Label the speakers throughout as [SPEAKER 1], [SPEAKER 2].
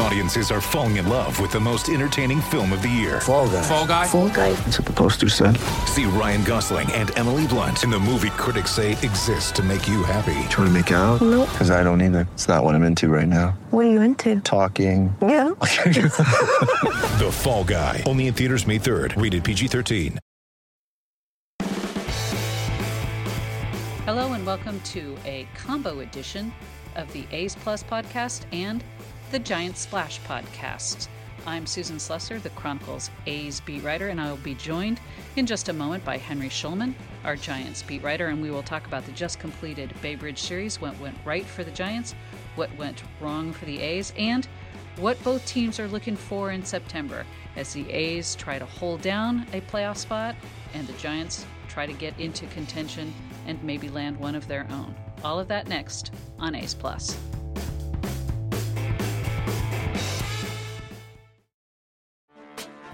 [SPEAKER 1] Audiences are falling in love with the most entertaining film of the year.
[SPEAKER 2] Fall guy.
[SPEAKER 3] Fall guy.
[SPEAKER 4] Fall guy.
[SPEAKER 2] That's what the poster said.
[SPEAKER 1] See Ryan Gosling and Emily Blunt in the movie critics say exists to make you happy.
[SPEAKER 2] Trying to make it out?
[SPEAKER 4] Nope.
[SPEAKER 2] Because I don't either. It's not what I'm into right now.
[SPEAKER 4] What are you into?
[SPEAKER 2] Talking.
[SPEAKER 4] Yeah.
[SPEAKER 1] The Fall Guy. Only in theaters May 3rd. Rated PG-13.
[SPEAKER 5] Hello and welcome to a combo edition of the A's Plus podcast and the Giant Splash podcast. I'm Susan Slusser, the Chronicles A's beat writer, and I will be joined in just a moment by Henry Schulman, our Giants beat writer, and we will talk about the just completed Bay Bridge series, what went right for the Giants, what went wrong for the A's, and what both teams are looking for in September as the A's try to hold down a playoff spot and the Giants try to get into contention and maybe land one of their own. All of that next on A's Plus.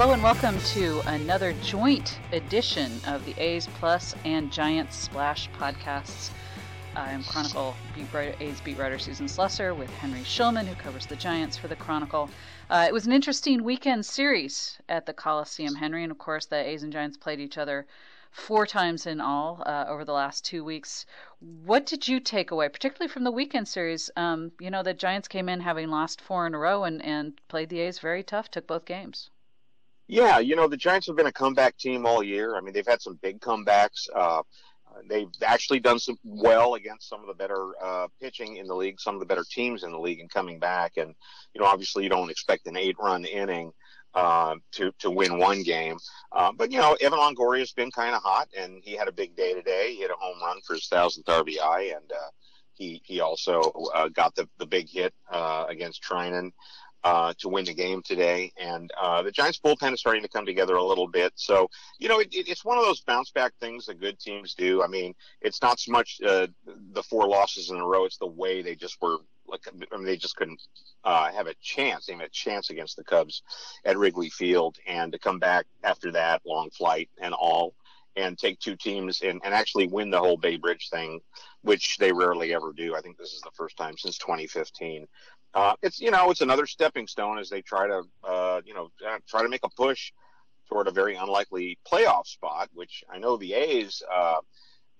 [SPEAKER 5] Hello and welcome to another joint edition of the A's Plus and Giants Splash podcasts. I'm Chronicle beat writer, A's beat writer Susan Slusser with Henry Schulman, who covers the Giants for the Chronicle. Uh, it was an interesting weekend series at the Coliseum, Henry, and of course the A's and Giants played each other four times in all uh, over the last two weeks. What did you take away, particularly from the weekend series? Um, you know, the Giants came in having lost four in a row and, and played the A's very tough, took both games.
[SPEAKER 6] Yeah, you know, the Giants have been a comeback team all year. I mean, they've had some big comebacks. Uh, they've actually done some well against some of the better uh, pitching in the league, some of the better teams in the league, and coming back. And you know, obviously, you don't expect an eight-run inning uh, to to win one game. Uh, but you know, Evan Longoria has been kind of hot, and he had a big day today. He hit a home run for his thousandth RBI, and uh, he he also uh, got the the big hit uh, against Treinen uh, to win the game today. And uh, the Giants bullpen is starting to come together a little bit. So, you know, it, it, it's one of those bounce back things that good teams do. I mean, it's not so much uh, the four losses in a row, it's the way they just were. Like, I mean, they just couldn't uh, have a chance. Had a chance against the Cubs at Wrigley Field, and to come back after that long flight and all, and take two teams and, and actually win the whole Bay Bridge thing, which they rarely ever do. I think this is the first time since 2015 uh, it's you know it's another stepping stone as they try to uh, you know uh, try to make a push toward a very unlikely playoff spot. Which I know the A's uh,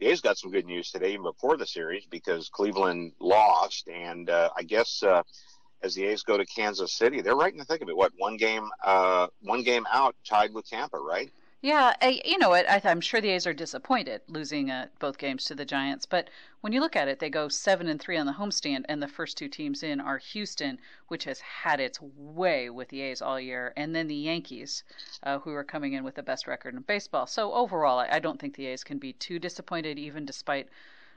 [SPEAKER 6] the A's got some good news today even before the series because Cleveland lost, and uh, I guess uh, as the A's go to Kansas City, they're right in the thick of it. What one game one game out, tied with Tampa, right?
[SPEAKER 5] Yeah, I, you know what? I, I'm sure the A's are disappointed losing uh, both games to the Giants, but when you look at it, they go seven and three on the homestand, and the first two teams in are Houston, which has had its way with the A's all year, and then the Yankees, uh, who are coming in with the best record in baseball. So overall, I, I don't think the A's can be too disappointed, even despite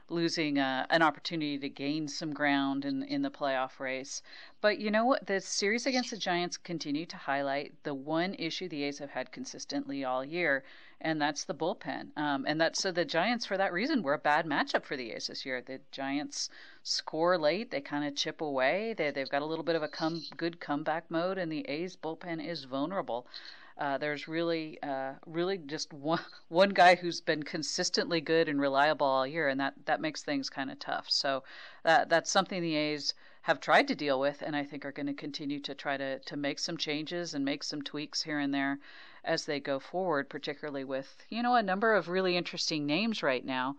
[SPEAKER 5] losing uh, an opportunity to gain some ground in in the playoff race. But you know what? The series against the Giants continue to highlight the one issue the A's have had consistently all year, and that's the bullpen. Um, and that's so the Giants, for that reason, were a bad matchup for the A's this year. The Giants score late, they kind of chip away. They they've got a little bit of a come good comeback mode, and the A's bullpen is vulnerable. Uh, there's really, uh, really just one one guy who's been consistently good and reliable all year, and that that makes things kind of tough. So that that's something the A's have tried to deal with, and I think are going to continue to try to to make some changes and make some tweaks here and there as they go forward. Particularly with you know a number of really interesting names right now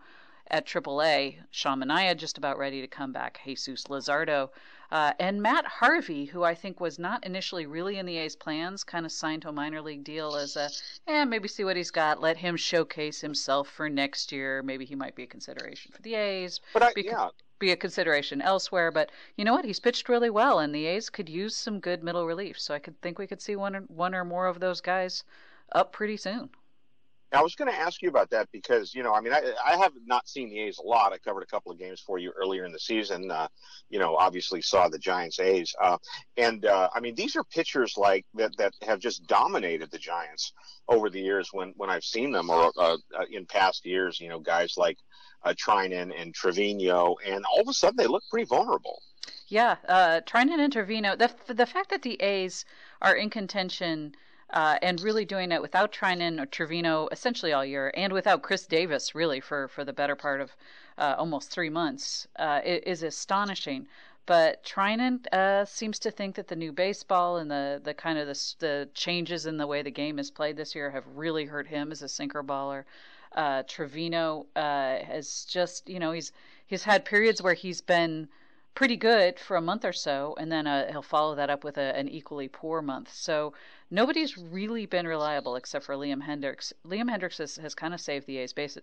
[SPEAKER 5] at AAA. Sean Manaea just about ready to come back. Jesus Luzardo. Uh, and Matt Harvey, who I think was not initially really in the A's plans, kind of signed to a minor league deal as a, eh, maybe see what he's got, let him showcase himself for next year. Maybe he might be a consideration for the A's.
[SPEAKER 6] But I,
[SPEAKER 5] because,
[SPEAKER 6] yeah,
[SPEAKER 5] be a consideration elsewhere. But you know what? He's pitched really well, and the A's could use some good middle relief. So I could think we could see one one or more of those guys up pretty soon.
[SPEAKER 6] I was going to ask you about that because you know, I mean, I, I have not seen the A's a lot. I covered a couple of games for you earlier in the season. Uh, you know, obviously saw the Giants A's, uh, and uh, I mean, these are pitchers like that that have just dominated the Giants over the years when when I've seen them, or uh, uh, in past years. You know, guys like uh, Treinen and Trivino, and all of a sudden they look pretty vulnerable.
[SPEAKER 5] Yeah, uh, Treinen and Trivino. The the fact that the A's are in contention uh, and really doing it without Treinen or Trivino essentially all year, and without Khris Davis really for for the better part of uh, almost three months, uh, is astonishing. But Treinen uh, seems to think that the new baseball and the, the kind of the, the changes in the way the game is played this year have really hurt him as a sinker baller. Uh, Trivino uh, has just, you know, he's he's had periods where he's been pretty good for a month or so, and then uh, he'll follow that up with a, an equally poor month. So nobody's really been reliable except for Liam Hendriks. Liam Hendriks has, has kind of saved the A's base,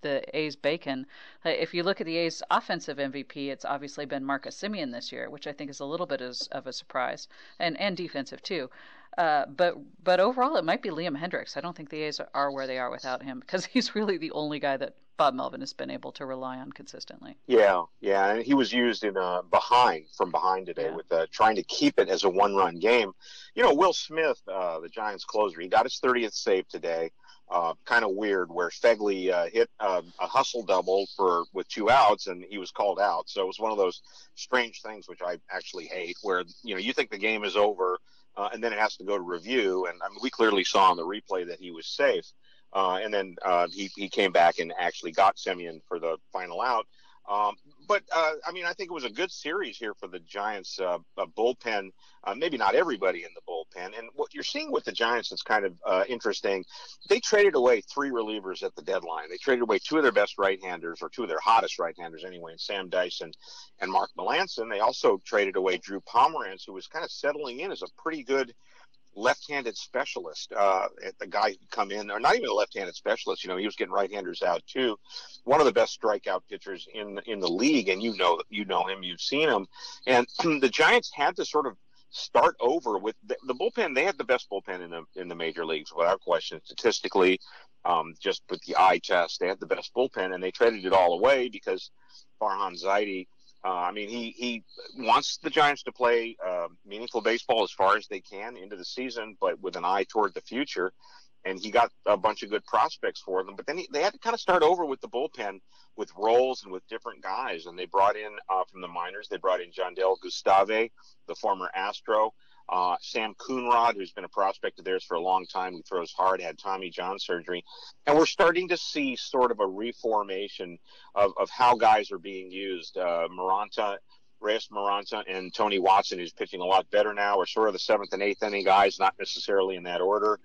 [SPEAKER 5] the A's bacon. If you look at the A's offensive MVP, it's obviously been Marcus Semien this year, which I think is a little bit as, of a surprise, and and defensive too. Uh, but but overall, it might be Liam Hendriks. I don't think the A's are where they are without him because he's really the only guy that Bob Melvin has been able to rely on consistently.
[SPEAKER 6] Yeah, yeah, and he was used in uh, behind from behind today
[SPEAKER 5] Yeah.
[SPEAKER 6] with uh, trying to keep it as a one-run game. You know, Will Smith, uh, the Giants closer, he got his 30th save today. Uh, kind of weird where Phegley uh, hit uh, a hustle double for with two outs and he was called out. So it was one of those strange things which I actually hate, where you know you think the game is over uh, and then it has to go to review. And I mean, we clearly saw on the replay that he was safe. Uh, and then uh, he, he came back and actually got Semien for the final out. Um, but uh, I mean, I think it was a good series here for the Giants uh, bullpen. Uh, maybe not everybody in the bullpen. And what you're seeing with the Giants is kind of uh, interesting. They traded away three relievers at the deadline. They traded away two of their best right-handers, or two of their hottest right-handers anyway, and Sam Dyson and Mark Melancon. They also traded away Drew Pomeranz, who was kind of settling in as a pretty good left-handed specialist. Uh, the guy who come in, or not even a left-handed specialist. You know, he was getting right-handers out too. One of the best strikeout pitchers in in the league, and you know you know him, you've seen him. And the Giants had to sort of start over with the, the bullpen. They had the best bullpen in the in the major leagues without question. Statistically, um, just with the eye test, they had the best bullpen, and they traded it all away because Farhan Zaidi. Uh, I mean, he, he wants the Giants to play uh, meaningful baseball as far as they can into the season, but with an eye toward the future. And he got a bunch of good prospects for them. But then he, they had to kind of start over with the bullpen with roles and with different guys. And they brought in uh, from the minors, they brought in Jandel Gustave, the former Astro. Uh, Sam Coonrod, who's been a prospect of theirs for a long time, who throws hard, had Tommy John surgery. And we're starting to see sort of a reformation of, of how guys are being used. Uh, Moronta, Reyes Moronta, and Tony Watson, who's pitching a lot better now, are sort of the seventh and eighth inning guys, not necessarily in that order.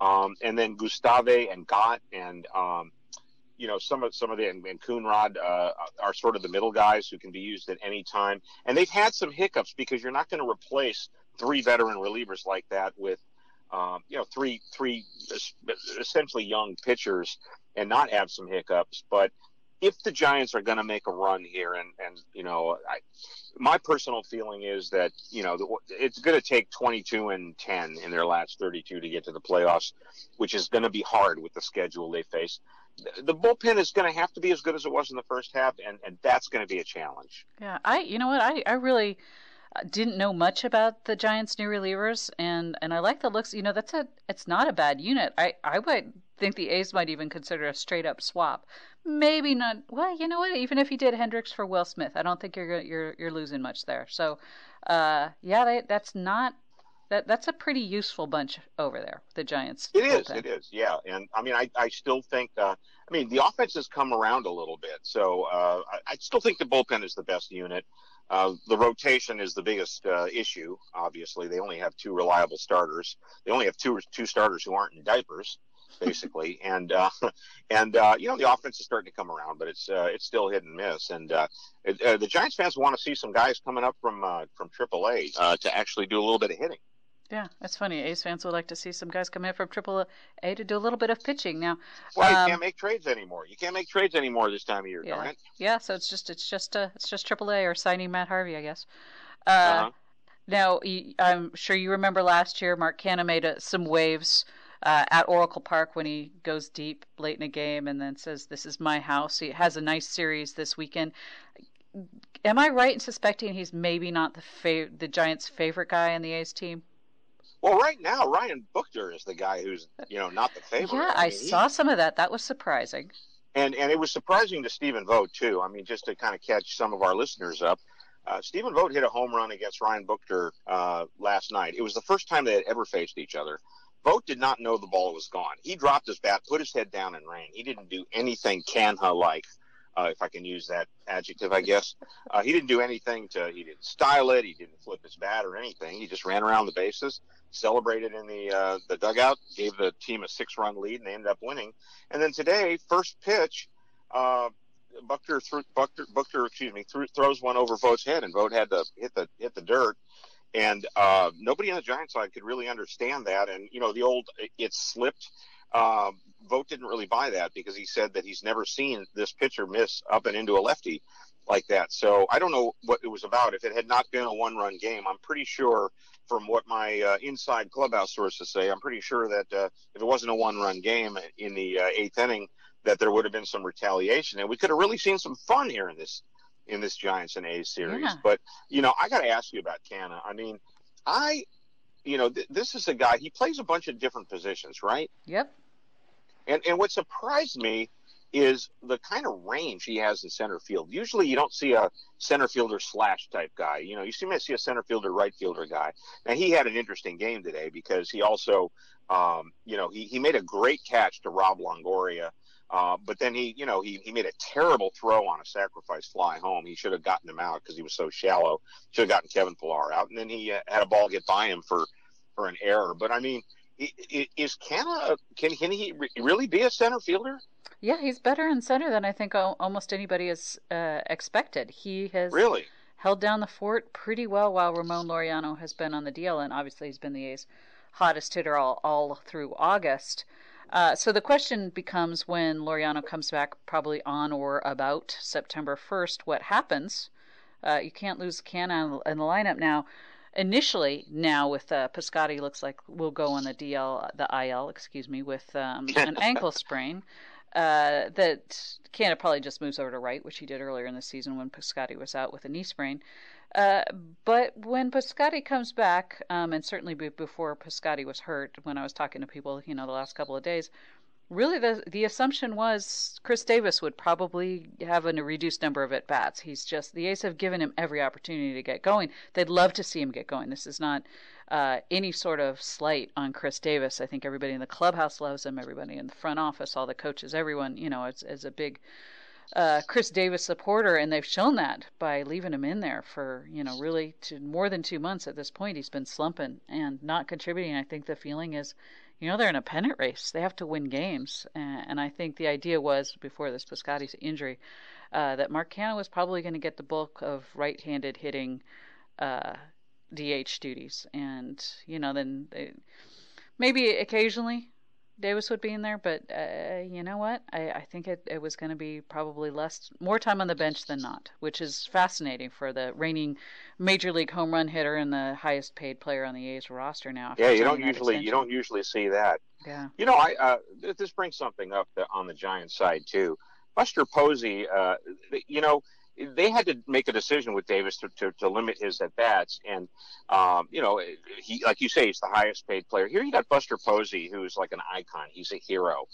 [SPEAKER 6] Um, and then Gustave and Gott and um, you know some of some of the and, and Coonrod uh, are sort of the middle guys who can be used at any time. And they've had some hiccups because you're not going to replace three veteran relievers like that with um, you know three three essentially young pitchers and not have some hiccups. But if the Giants are going to make a run here, and and you know, I, my personal feeling is that you know it's going to take 22 and 10 in their last 32 to get to the playoffs, which is going to be hard with the schedule they face. The, the bullpen is going to have to be as good as it was in the first half, and and that's going to be a challenge.
[SPEAKER 5] Yeah, I you know what I I really didn't know much about the Giants' new relievers, and and I like the looks. You know, that's a it's not a bad unit. I I would think the A's might even consider a straight up swap. Maybe not. Well, you know what? Even if you did Hendriks for Will Smith, I don't think you're you're you're losing much there. So, uh, yeah, they, that's not that that's a pretty useful bunch over there. The Giants.
[SPEAKER 6] It is.
[SPEAKER 5] bullpen.
[SPEAKER 6] It is. Yeah. And I mean, I, I still think, uh, I mean, the offense has come around a little bit. So uh, I, I still think the bullpen is the best unit. Uh, the rotation is the biggest uh, issue. Obviously, they only have two reliable starters. They only have two two starters who aren't in diapers, basically. and uh, and uh, you know the offense is starting to come around, but it's uh, it's still hit and miss. And uh, it, uh, the Giants fans want to see some guys coming up from uh, from AAA uh, to actually do a little bit of hitting.
[SPEAKER 5] Yeah, that's funny. A's fans would like to see some guys come in from Triple A to do a little bit of pitching now.
[SPEAKER 6] Well,
[SPEAKER 5] um,
[SPEAKER 6] you can't make trades anymore. You can't make trades anymore this time of year,
[SPEAKER 5] yeah,
[SPEAKER 6] darn it.
[SPEAKER 5] yeah. So it's just it's just uh, it's just Triple A or signing Matt Harvey, I guess. Uh,
[SPEAKER 6] Uh-huh.
[SPEAKER 5] Now, I'm sure you remember last year, Mark Canha made uh some waves uh, at Oracle Park when he goes deep late in a game and then says, "This is my house." He has a nice series this weekend. Am I right in suspecting he's maybe not the fa- the Giants' favorite guy on the A's team?
[SPEAKER 6] Well, right now Ryan Buchter is the guy who's you know not the favorite.
[SPEAKER 5] Yeah, I
[SPEAKER 6] mean, he-
[SPEAKER 5] saw some of that. That was surprising.
[SPEAKER 6] and and it was surprising to Stephen Vogt too. I mean, just to kind of catch some of our listeners up, uh, Stephen Vogt hit a home run against Ryan Buchter uh, last night. It was the first time they had ever faced each other. Vogt did not know the ball was gone. He dropped his bat, put his head down, and ran. He didn't do anything Canha like, uh, if I can use that adjective, I guess. Uh, he didn't do anything to. He didn't style it. He didn't flip his bat or anything. He just ran around the bases, celebrated in the uh, the dugout, gave the team a six run lead, and they ended up winning. And then today, first pitch, uh, Buchter, threw, excuse me, threw, throws one over Vogt's head, and Vogt had to hit the hit the dirt. And uh, nobody on the Giants side could really understand that. And you know, the old it slipped. Uh, Vogt didn't really buy that because he said that he's never seen this pitcher miss up and into a lefty like that. So I don't know what it was about. If it had not been a one-run game, I'm pretty sure, from what my uh, inside clubhouse sources say, I'm pretty sure that uh, if it wasn't a one-run game in the uh, eighth inning, that there would have been some retaliation, and we could have really seen some fun here in this in this Giants and A's series.
[SPEAKER 5] Yeah.
[SPEAKER 6] But you know, I got to ask you about Canha. I mean, I, you know, th- this is a guy. He plays a bunch of different positions, right?
[SPEAKER 5] Yep.
[SPEAKER 6] And and what surprised me is the kind of range he has in center field. Usually, you don't see a center fielder slash type guy. You know, you see me see a center fielder, right fielder guy. Now he had an interesting game today because he also, um, you know, he he made a great catch to Rob Longoria. Uh, but then he, you know, he, he made a terrible throw on a sacrifice fly home. He should have gotten him out because he was so shallow. Should have gotten Kevin Pillar out, and then he uh, had a ball get by him for for an error. But I mean, is Canha can can he really be a center fielder?
[SPEAKER 5] Yeah, he's better in center than I think almost anybody has uh, expected. He has
[SPEAKER 6] Really?
[SPEAKER 5] held down the fort pretty well while Ramon Laureano has been on the deal, and obviously he's been the A's hottest hitter all, all through August. Uh, so the question becomes when Laureano comes back, probably on or about September 1st, what happens? Uh, you can't lose Canha in the lineup now. Initially, now with uh, Piscotty, looks like we'll go on the DL, the IL, excuse me, with um, an ankle sprain. Uh, that Canada probably just moves over to right, which he did earlier in the season when Piscotty was out with a knee sprain. Uh, but when Piscotty comes back, um, and certainly before Piscotty was hurt, when I was talking to people, you know, the last couple of days, really the the assumption was Khris Davis would probably have a reduced number of at bats. He's just the A's have given him every opportunity to get going. They'd love to see him get going. This is not uh, any sort of slight on Khris Davis. I think everybody in the clubhouse loves him. Everybody in the front office, all the coaches, everyone, you know, is, is a big uh, Khris Davis supporter, and they've shown that by leaving him in there for you know really to more than two months at this point. He's been slumping and not contributing. I think the feeling is, you know, they're in a pennant race. They have to win games, and, I think the idea was before this Piscotty's injury uh, that Mark Canha was probably going to get the bulk of right-handed hitting. Uh, DH duties, and you know, then they, maybe occasionally Davis would be in there, but uh, you know what? I, I think it, it was going to be probably less, more time on the bench than not, which is fascinating for the reigning major league home run hitter and the highest paid player on the A's roster now.
[SPEAKER 6] Yeah, you don't usually you don't usually see that.
[SPEAKER 5] Yeah.
[SPEAKER 6] You know, I uh, th- this brings something up on the Giants side too. Buster Posey, uh, you know, they had to make a decision with Davis to, to, to limit his at bats, and um, you know, he like you say, he's the highest paid player. Here you got Buster Posey, who's like an icon. He's a hero,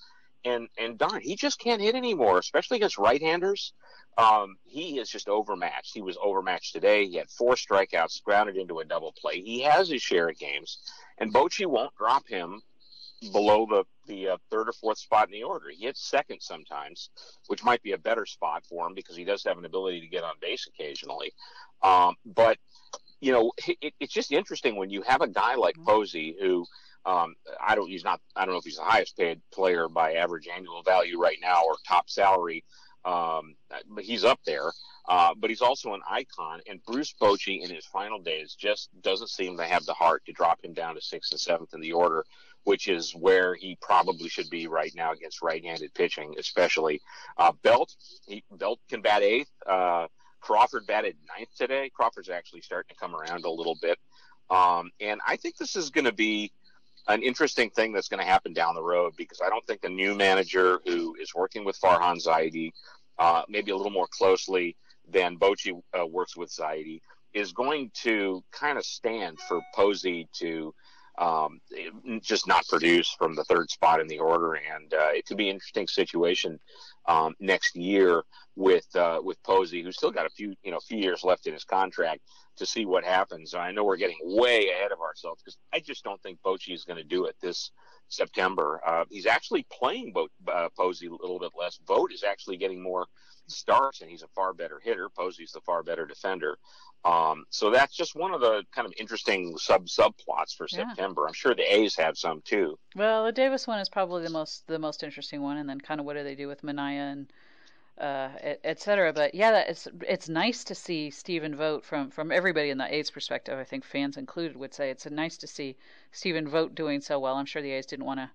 [SPEAKER 6] and and darn, he just can't hit anymore, especially against right-handers. Um, he is just overmatched. He was overmatched today. He had four strikeouts, grounded into a double play. He has his share of games, and Bochy won't drop him below the the uh, third or fourth spot in the order. He hits second sometimes, which might be a better spot for him because he does have an ability to get on base occasionally. Um, but you know, it, it's just interesting when you have a guy like Posey who. Um, I don't. He's not. I don't know if he's the highest paid player by average annual value right now or top salary. Um, he's up there. Uh, but he's also an icon. And Bruce Bochy in his final days just doesn't seem to have the heart to drop him down to sixth and seventh in the order, which is where he probably should be right now against right-handed pitching, especially. Uh, Belt, he, Belt can bat eighth. Uh, Crawford batted ninth today. Crawford's actually starting to come around a little bit. Um, and I think this is going to be an interesting thing that's going to happen down the road because I don't think the new manager who is working with Farhan Zaidi, uh, maybe a little more closely than Bochy uh, works with Zaidi, is going to kind of stand for Posey to um, just not produce from the third spot in the order. And uh, it could be an interesting situation um, next year with uh, with Posey, who's still got a few you know few years left in his contract to see what happens. I know we're getting way ahead of ourselves because I just don't think Bochy is going to do it this September. Uh, he's actually playing Bo- uh, Posey a little bit less. Vogt is actually getting more starts, and he's a far better hitter. Posey's the far better defender. Um, so that's just one of the kind of interesting sub subplots for yeah. September. I'm sure the A's have some too.
[SPEAKER 5] Well, the Davis one is probably the most the most interesting one, and then kind of what do they do with Manaea and uh, cetera. But yeah, it's it's nice to see Stephen Vogt from from everybody in the A's perspective. I think fans included would say it's nice to see Stephen Vogt doing so well. I'm sure the A's didn't want to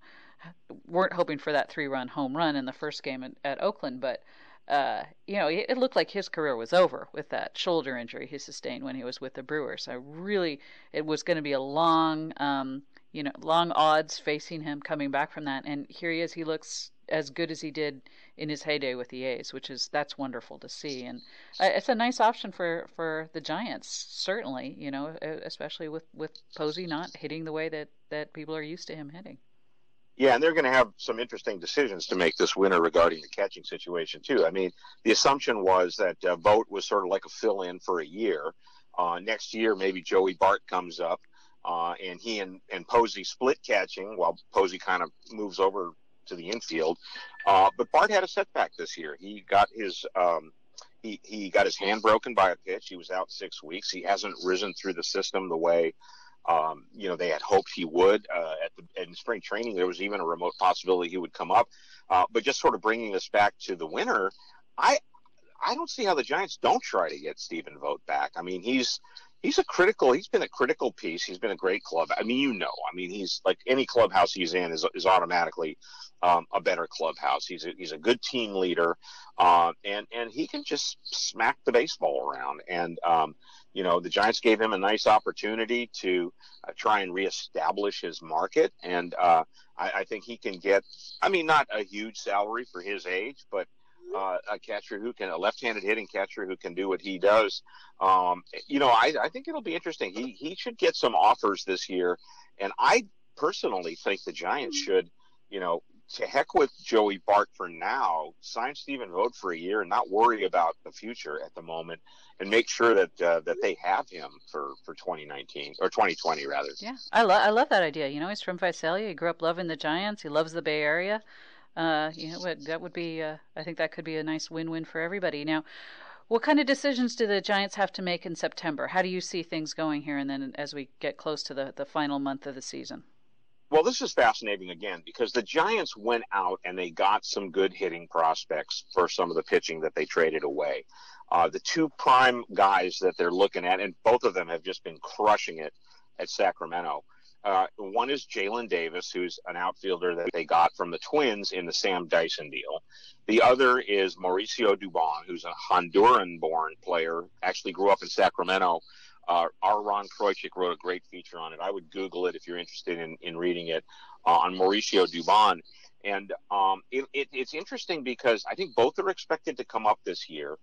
[SPEAKER 5] weren't hoping for that three run home run in the first game at, at Oakland, but. Uh, you know, it, looked like his career was over with that shoulder injury he sustained when he was with the Brewers. I really, it was going to be a long, um, you know, long odds facing him coming back from that. And here he is. He looks as good as he did in his heyday with the A's, which is that's wonderful to see, and uh, it's a nice option for for the Giants, certainly. You know, especially with with Posey not hitting the way that that people are used to him hitting.
[SPEAKER 6] Yeah, and they're going to have some interesting decisions to make this winter regarding the catching situation too. I mean, the assumption was that uh, Vogt was sort of like a fill-in for a year. Uh, next year, maybe Joey Bart comes up, uh, and he and, and Posey split catching while Posey kind of moves over to the infield. Uh, but Bart had a setback this year. He got his um, he he got his hand broken by a pitch. He was out six weeks. He hasn't risen through the system the way um, you know they had hoped he would. Uh, at the in spring training, there was even a remote possibility he would come up. Uh, but just sort of bringing this back to the winter, I I don't see how the Giants don't try to get Stephen Vogt back. I mean, he's he's a critical. He's been a critical piece. He's been a great club. I mean, you know, I mean, he's like any clubhouse he's in is is automatically um, a better clubhouse. He's a, he's a good team leader, uh, and and he can just smack the baseball around. And um, you know, the Giants gave him a nice opportunity to uh, try and reestablish his market, and uh, I, I think he can get. I mean, not a huge salary for his age, but uh, a catcher who can a left-handed hitting catcher who can do what he does. Um, you know, I, I think it'll be interesting. He he should get some offers this year, and I personally think the Giants should, you know, to heck with Joey Bart for now. Sign Stephen Vogt for a year and not worry about the future at the moment, and make sure that uh, that they have him for, for 2019 or 2020 rather.
[SPEAKER 5] Yeah, I love I love that idea. You know, he's from Visalia. He grew up loving the Giants. He loves the Bay Area uh, you know, that would be, uh, I think that could be a nice win-win for everybody. Now, what kind of decisions do the Giants have to make in September? How do you see things going here, and then as we get close to the, the final month of the season?
[SPEAKER 6] Well, this is fascinating again because the Giants went out and they got some good hitting prospects for some of the pitching that they traded away. Uh, the two prime guys that they're looking at, and both of them have just been crushing it at Sacramento. Uh, one is Jaylin Davis, who's an outfielder that they got from the Twins in the Sam Dyson deal. The other is Mauricio Dubon, who's a Honduran-born player, actually grew up in Sacramento. Uh, our Ron Kroichick wrote a great feature on it. I would Google it if you're interested in, in reading it uh, on Mauricio Dubon. And um, it, it, it's interesting because I think both are expected to come up this year,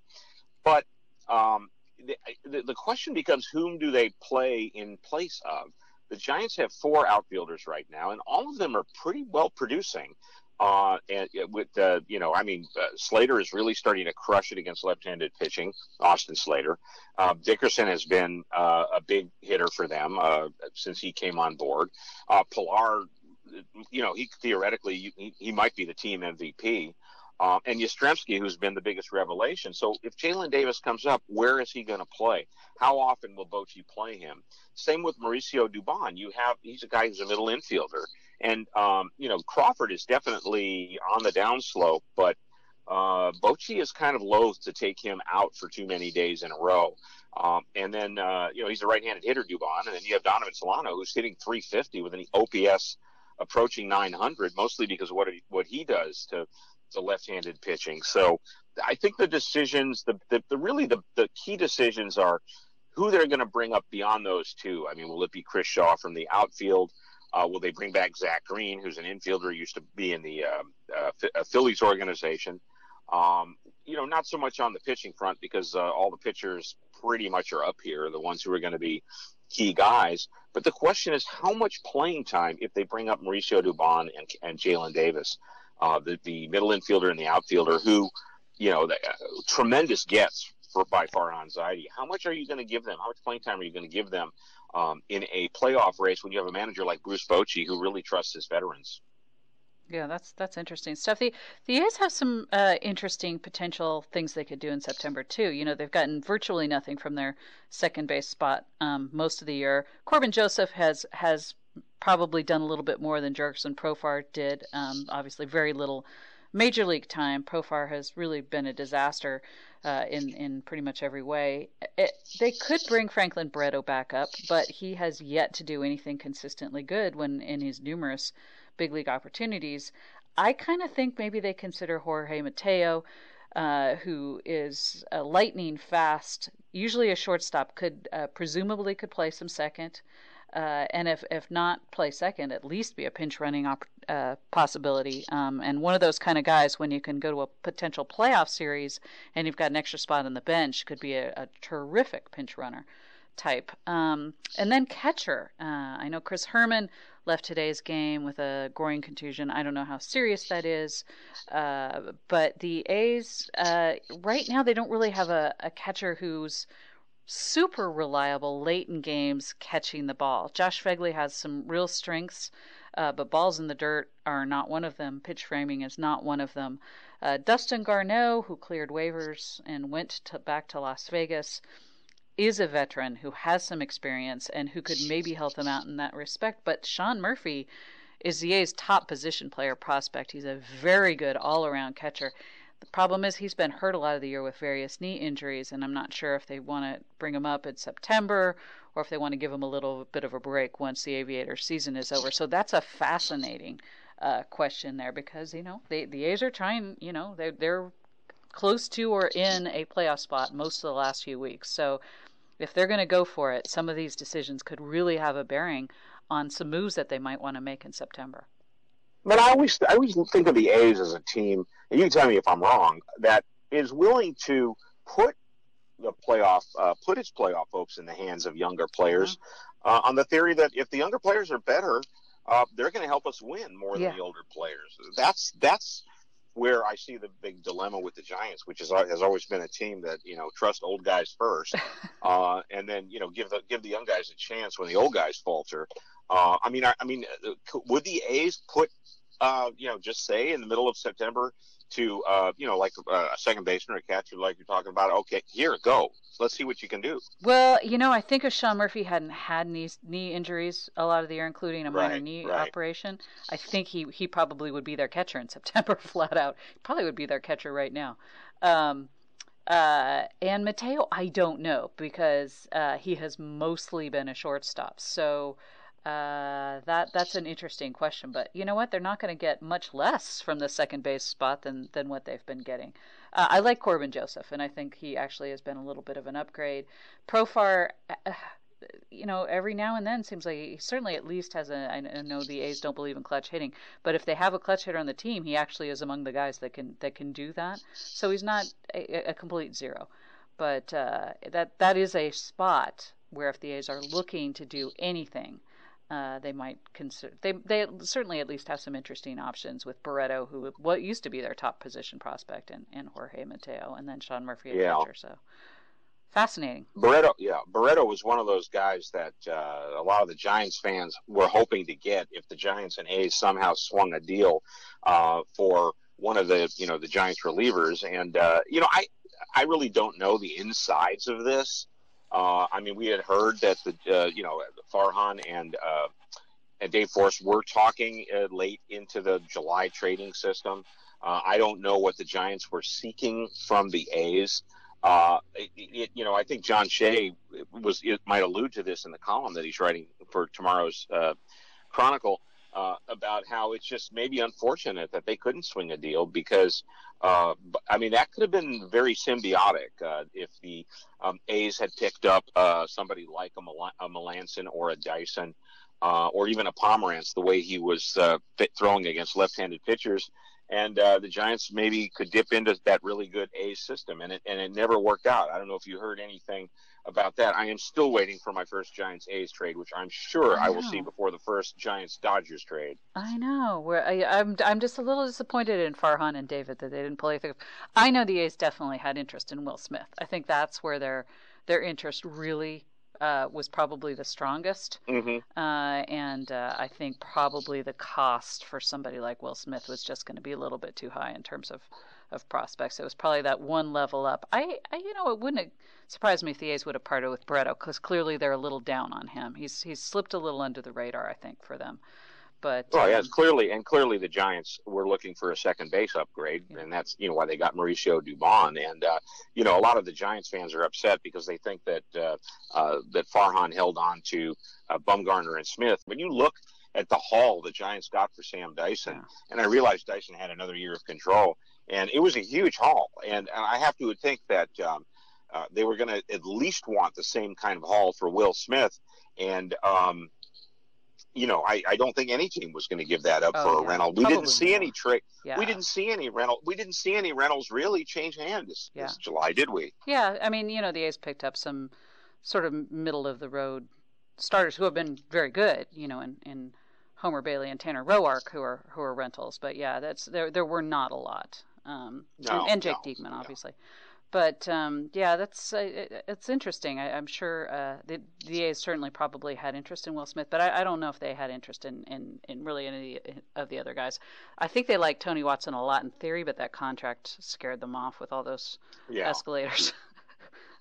[SPEAKER 6] but um, the, the, the question becomes whom do they play in place of? the Giants have four outfielders right now, and all of them are pretty well producing. Uh, and with uh, you know, I mean, uh, Slater is really starting to crush it against left-handed pitching. Austin Slater, uh, Dickerson has been uh, a big hitter for them uh, since he came on board. Uh, Pillar, you know, he theoretically he, he might be the team MVP. Um, and Yastrzemski, who's been the biggest revelation. So if Jaylin Davis comes up, where is he going to play? How often will Bochy play him? Same with Mauricio Dubon. You have he's a guy who's a middle infielder, and um, you know Crawford is definitely on the downslope, but uh, Bochy is kind of loath to take him out for too many days in a row. Um, and then, uh, you know, he's a right-handed hitter, Dubon, and then you have Donovan Solano, who's hitting 350 with an OPS approaching 900, mostly because what he, what he does to to left-handed pitching. So I think the decisions, the the, the really the the key decisions are who they're going to bring up beyond those two. I mean, will it be Chris Shaw from the outfield? Uh, will they bring back Zach Green, who's an infielder, used to be in the uh, uh, Phillies organization? Um, you know, not so much on the pitching front because uh, all the pitchers pretty much are up here, the ones who are going to be key guys. But the question is, how much playing time if they bring up Mauricio Dubon and, and Jaylin Davis, uh, the, the middle infielder and the outfielder, who, you know, the, uh, tremendous gets for by Farhan Zaidi. How much are you going to give them? How much playing time are you going to give them um, in a playoff race when you have a manager like Bruce Bochy who really trusts his veterans?
[SPEAKER 5] Yeah, that's that's interesting stuff. The the A's have some uh, interesting potential things they could do in September too. You know, they've gotten virtually nothing from their second base spot um, most of the year. Corbin Joseph has has probably done a little bit more than Jurickson Profar did. Um, obviously, very little major league time. Profar has really been a disaster uh, in in pretty much every way. It, they could bring Franklin Barreto back up, but he has yet to do anything consistently good when in his numerous big league opportunities. I kind of think maybe they consider Jorge Mateo, uh, who is lightning fast, usually a shortstop, could uh, presumably could play some second. Uh, and if, if not play second, at least be a pinch running op- uh, possibility. Um, and one of those kind of guys, when you can go to a potential playoff series and you've got an extra spot on the bench, could be a, a terrific pinch runner type. Um, and then catcher. Uh, I know Chris Herrmann left today's game with a groin contusion. I don't know how serious that is. Uh, but the A's, uh, right now, they don't really have a, a catcher who's super reliable late in games catching the ball. Josh Phegley has some real strengths, uh, but balls in the dirt are not one of them. Pitch framing is not one of them. Uh, Dustin Garneau, who cleared waivers and went to, back to Las Vegas, is a veteran who has some experience and who could maybe help them out in that respect. But Sean Murphy is the A's top position player prospect. He's a very good all around catcher. The problem is he's been hurt a lot of the year with various knee injuries, and I'm not sure if they want to bring him up in September or if they want to give him a little bit of a break once the Aviator season is over. So that's a fascinating uh, question there because you know they, the A's are trying. You know they're they're close to or in a playoff spot most of the last few weeks. So if they're going to go for it, some of these decisions could really have a bearing on some moves that they might want to make in September.
[SPEAKER 6] But I always I always think of the A's as a team, and you can tell me if I'm wrong, that is willing to put the playoff uh, put its playoff hopes in the hands of younger players, mm-hmm. uh, on the theory that if the younger players are better, uh, they're going to help us win more yeah. than the older players. That's that's where I see the big dilemma with the Giants, which is has always been a team that you know trust old guys first, uh, and then you know give the give the young guys a chance when the old guys falter. Uh, I mean, I, I, mean, uh, would the A's put uh, you know just say in the middle of September to uh, you know like uh, a second baseman or a catcher like you're talking about? Okay, here go. Let's see what you can do.
[SPEAKER 5] Well, you know, I think if Sean Murphy hadn't had knee knee injuries a lot of the year, including a minor
[SPEAKER 6] right,
[SPEAKER 5] knee
[SPEAKER 6] right.
[SPEAKER 5] operation, I think he he probably would be their catcher in September, flat out. Probably would be their catcher right now. Um, uh, and Mateo, I don't know because uh, he has mostly been a shortstop. So uh, that that's an interesting question, but you know what? They're not going to get much less from the second base spot than than what they've been getting. Uh, I like Corbin Joseph, and I think he actually has been a little bit of an upgrade. Profar, uh, you know, every now and then seems like he certainly at least has a. I know the A's don't believe in clutch hitting, but if they have a clutch hitter on the team, he actually is among the guys that can that can do that. So he's not a, a complete zero, but uh, that that is a spot where if the A's are looking to do anything uh, they might consider they they certainly at least have some interesting options with Barreto, who what used to be their top position prospect, and, and Jorge Mateo, and then Sean Murphy at
[SPEAKER 6] yeah.
[SPEAKER 5] catcher. So fascinating.
[SPEAKER 6] Barreto, yeah, Barreto was one of those guys that uh, a lot of the Giants fans were hoping to get if the Giants and A's somehow swung a deal uh, for one of the you know the Giants relievers, and uh, you know I I really don't know the insides of this. Uh, I mean, we had heard that the uh, you know Farhan and uh, and Dave Forst were talking uh, late into the July trading system. Uh, I don't know what the Giants were seeking from the A's. Uh, it, it, you know, I think John Shea was it might allude to this in the column that he's writing for tomorrow's Chronicle uh, about how it's just maybe unfortunate that they couldn't swing a deal because, uh, I mean, that could have been very symbiotic uh, if the um, A's had picked up uh, somebody like a, Mel- a Melancon or a Dyson. Uh, or even a Pomeranz, the way he was uh, throwing against left-handed pitchers, and the Giants maybe could dip into that really good A's system, and it and it never worked out. I don't know if you heard anything about that. I am still waiting for my first Giants A's trade, which I'm sure I, I will see before the first Giants Dodgers trade.
[SPEAKER 5] I know. Where I, am I'm, I'm just a little disappointed in Farhan and David that they didn't pull anything. I know the A's definitely had interest in Will Smith. I think that's where their their interest really uh, was probably the strongest.
[SPEAKER 6] Mm-hmm.
[SPEAKER 5] Uh, and uh, I think probably the cost for somebody like Will Smith was just going to be a little bit too high in terms of, of prospects. It was probably that one level up. I, I you know, it wouldn't surprise me if the A's would have parted with Barreto because clearly they're a little down on him. He's he's slipped a little under the radar, I think, for them. But
[SPEAKER 6] oh yeah, um, clearly and clearly the Giants were looking for a second base upgrade, yeah. and that's you know why they got Mauricio Dubon. And uh, you know a lot of the Giants fans are upset because they think that uh, uh, that Farhan held on to uh, Bumgarner and Smith. When you look at the haul the Giants got for Sam Dyson, yeah. and I realized Dyson had another year of control, and it was a huge haul. And, and I have to think that um, uh, they were going to at least want the same kind of haul for Will Smith, and um, you know, I, I don't think any team was going to give that up
[SPEAKER 5] oh,
[SPEAKER 6] for
[SPEAKER 5] yeah.
[SPEAKER 6] a rental. We
[SPEAKER 5] Probably
[SPEAKER 6] didn't see any trade.
[SPEAKER 5] Yeah.
[SPEAKER 6] We didn't see any rental. We didn't see any rentals really change hands this,
[SPEAKER 5] Yeah.
[SPEAKER 6] this July, did we?
[SPEAKER 5] Yeah, I mean, you know, the A's picked up some sort of middle of the road starters who have been very good, you know, in, in Homer Bailey and Tanner Roark who are who are rentals. But yeah, that's there there were not a lot. Um,
[SPEAKER 6] No,
[SPEAKER 5] and, and Jake
[SPEAKER 6] no,
[SPEAKER 5] Diekman,
[SPEAKER 6] no.
[SPEAKER 5] obviously. But um, yeah, that's uh, it- it's interesting. I, I'm sure uh, the, the A's certainly probably had interest in Will Smith, but I, I don't know if they had interest in, in, in really any of the other guys. I think they liked Tony Watson a lot in theory, but that contract scared them off with all those
[SPEAKER 6] Yeah.
[SPEAKER 5] escalators.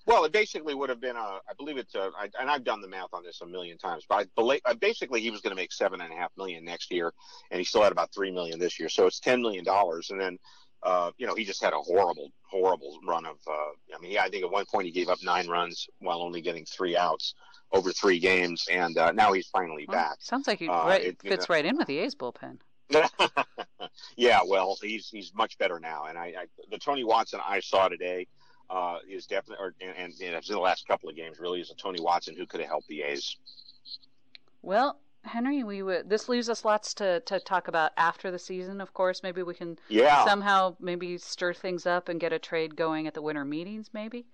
[SPEAKER 6] Well, it basically would have been a, I believe it's a, I, and I've done the math on this a million times, but I uh, basically he was going to make seven and a half million next year, and he still had about three million this year, so it's ten million dollars, and then, uh, you know, he just had a horrible, horrible run of, uh, I mean, yeah, I think at one point he gave up nine runs while only getting three outs over three games, and uh, now he's finally
[SPEAKER 5] Well,
[SPEAKER 6] back.
[SPEAKER 5] sounds like he
[SPEAKER 6] Uh,
[SPEAKER 5] right,
[SPEAKER 6] it-
[SPEAKER 5] fits
[SPEAKER 6] know-
[SPEAKER 5] right in with the A's bullpen.
[SPEAKER 6] yeah, well, he's he's much better now, and I, I the Tony Watson I saw today uh, is definitely, or, and, and, and in the last couple of games, really is a Tony Watson who could have helped the A's.
[SPEAKER 5] Well, Henry, we would, this leaves us lots to, to talk about after the season. Of course, maybe we can
[SPEAKER 6] Yeah,
[SPEAKER 5] somehow maybe stir things up and get a trade going at the winter meetings. Maybe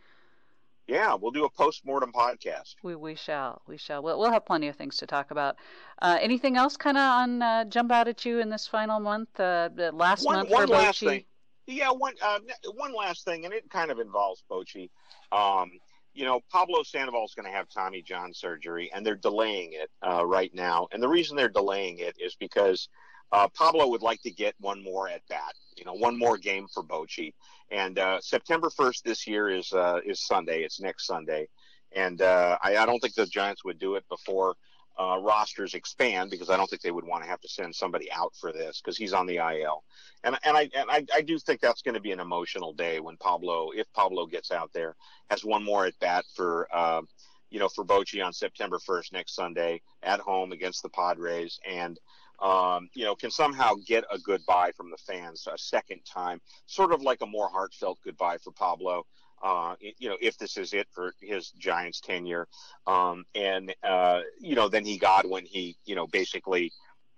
[SPEAKER 6] yeah, we'll do a post mortem podcast.
[SPEAKER 5] we we shall we shall. We'll, we'll have plenty of things to talk about. Uh, anything else kind of on uh, jump out at you in this final month? Uh, the last
[SPEAKER 6] One
[SPEAKER 5] month
[SPEAKER 6] one
[SPEAKER 5] for
[SPEAKER 6] last
[SPEAKER 5] Bochy?
[SPEAKER 6] thing. Yeah, one uh, one last thing, and it kind of involves Bochy. Um, you know, Pablo Sandoval's going to have Tommy John surgery, and they're delaying it uh, right now. And the reason they're delaying it is because uh, Pablo would like to get one more at bat. You know, one more game for Bochy. And uh, September 1st this year is uh, is Sunday. It's next Sunday, and uh, I, I don't think the Giants would do it before uh, rosters expand because I don't think they would want to have to send somebody out for this because he's on the IL. And and I and I, I do think that's going to be an emotional day when Pablo, if Pablo gets out there, has one more at bat for. Uh, you know, for Bochy on September 1st next Sunday at home against the Padres, and um, you know, can somehow get a goodbye from the fans a second time, sort of like a more heartfelt goodbye for Pablo. Uh, you know, if this is it for his Giants tenure, um, and uh, you know, then he got when he, you know, basically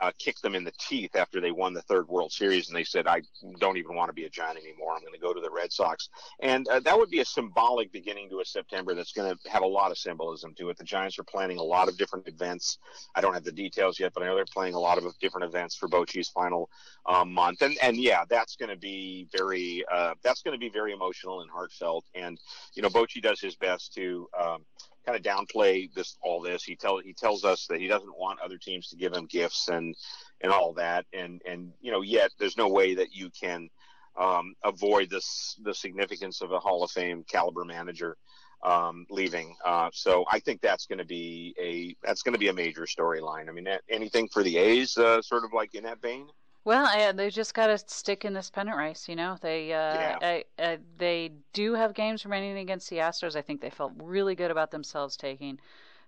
[SPEAKER 6] uh, kicked them in the teeth after they won the third World Series, and they said, "I don't even want to be a Giant anymore. I'm going to go to the Red Sox." And uh, that would be a symbolic beginning to a September that's going to have a lot of symbolism to it. The Giants are planning a lot of different events. I don't have the details yet, but I know they're playing a lot of different events for Bochy's final um, month. And and yeah, that's going to be very uh, that's going to be very emotional and heartfelt. And you know, Bochy does his best to. Um, kind of downplay this all this he tell he tells us that he doesn't want other teams to give him gifts and and all that and and you know yet there's no way that you can um, avoid this the significance of a Hall of Fame caliber manager um, leaving. Uh, so I think that's going to be a that's going to be a major storyline. I mean, anything for the A's, uh, sort of like in that vein.
[SPEAKER 5] Well, I, they just got to stick in this pennant race. You know, they uh, yeah. I, I, they do have games remaining against the Astros. I think they felt really good about themselves taking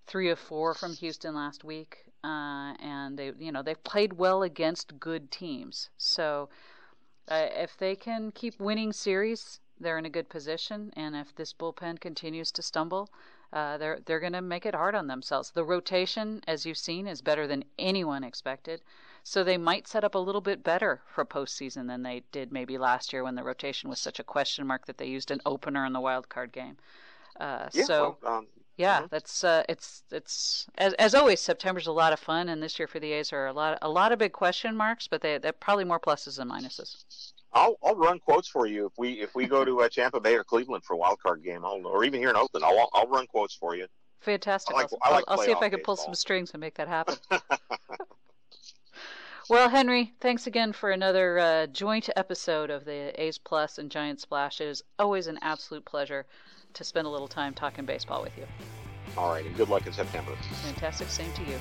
[SPEAKER 5] three of four from Houston last week, uh, and they you know they've played well against good teams. So uh, if they can keep winning series, they're in a good position. And if this bullpen continues to stumble, uh, they're they're going to make it hard on themselves. The rotation, as you've seen, is better than anyone expected. So they might set up a little bit better for postseason than they did maybe last year when the rotation was such a question mark that they used an opener in the wild card game. Uh,
[SPEAKER 6] yeah,
[SPEAKER 5] so
[SPEAKER 6] well, um,
[SPEAKER 5] yeah, mm-hmm. that's uh, it's it's as as always. September's a lot of fun, and this year for the A's are a lot a lot of big question marks, but they they're probably more pluses than minuses.
[SPEAKER 6] I'll I'll run quotes for you if we if we go to uh, Tampa Bay or Cleveland for a wild card game, I'll, or even here in Oakland. I'll
[SPEAKER 5] Well, Henry, thanks again for another uh, joint episode of the A's Plus and Giant Splash. It is always an absolute pleasure to spend a little time talking baseball with you.
[SPEAKER 6] All right, and good luck in September.
[SPEAKER 5] Fantastic. Same to you.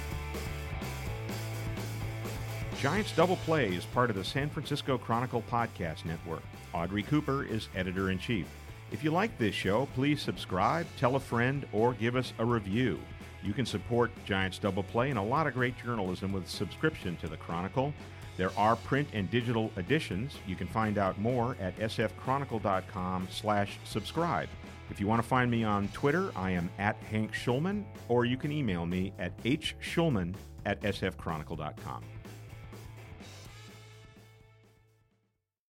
[SPEAKER 3] Giants Double Play is part of the San Francisco Chronicle Podcast Network. Audrey Cooper is editor in chief. If you like this show, please subscribe, tell a friend, or give us a review. You can support Giants Double Play and a lot of great journalism with subscription to the Chronicle. There are print and digital editions. You can find out more at sfchronicle.com slash subscribe. If you want to find me on Twitter, I am at Hank Schulman, or you can email me at hschulman at sfchronicle.com.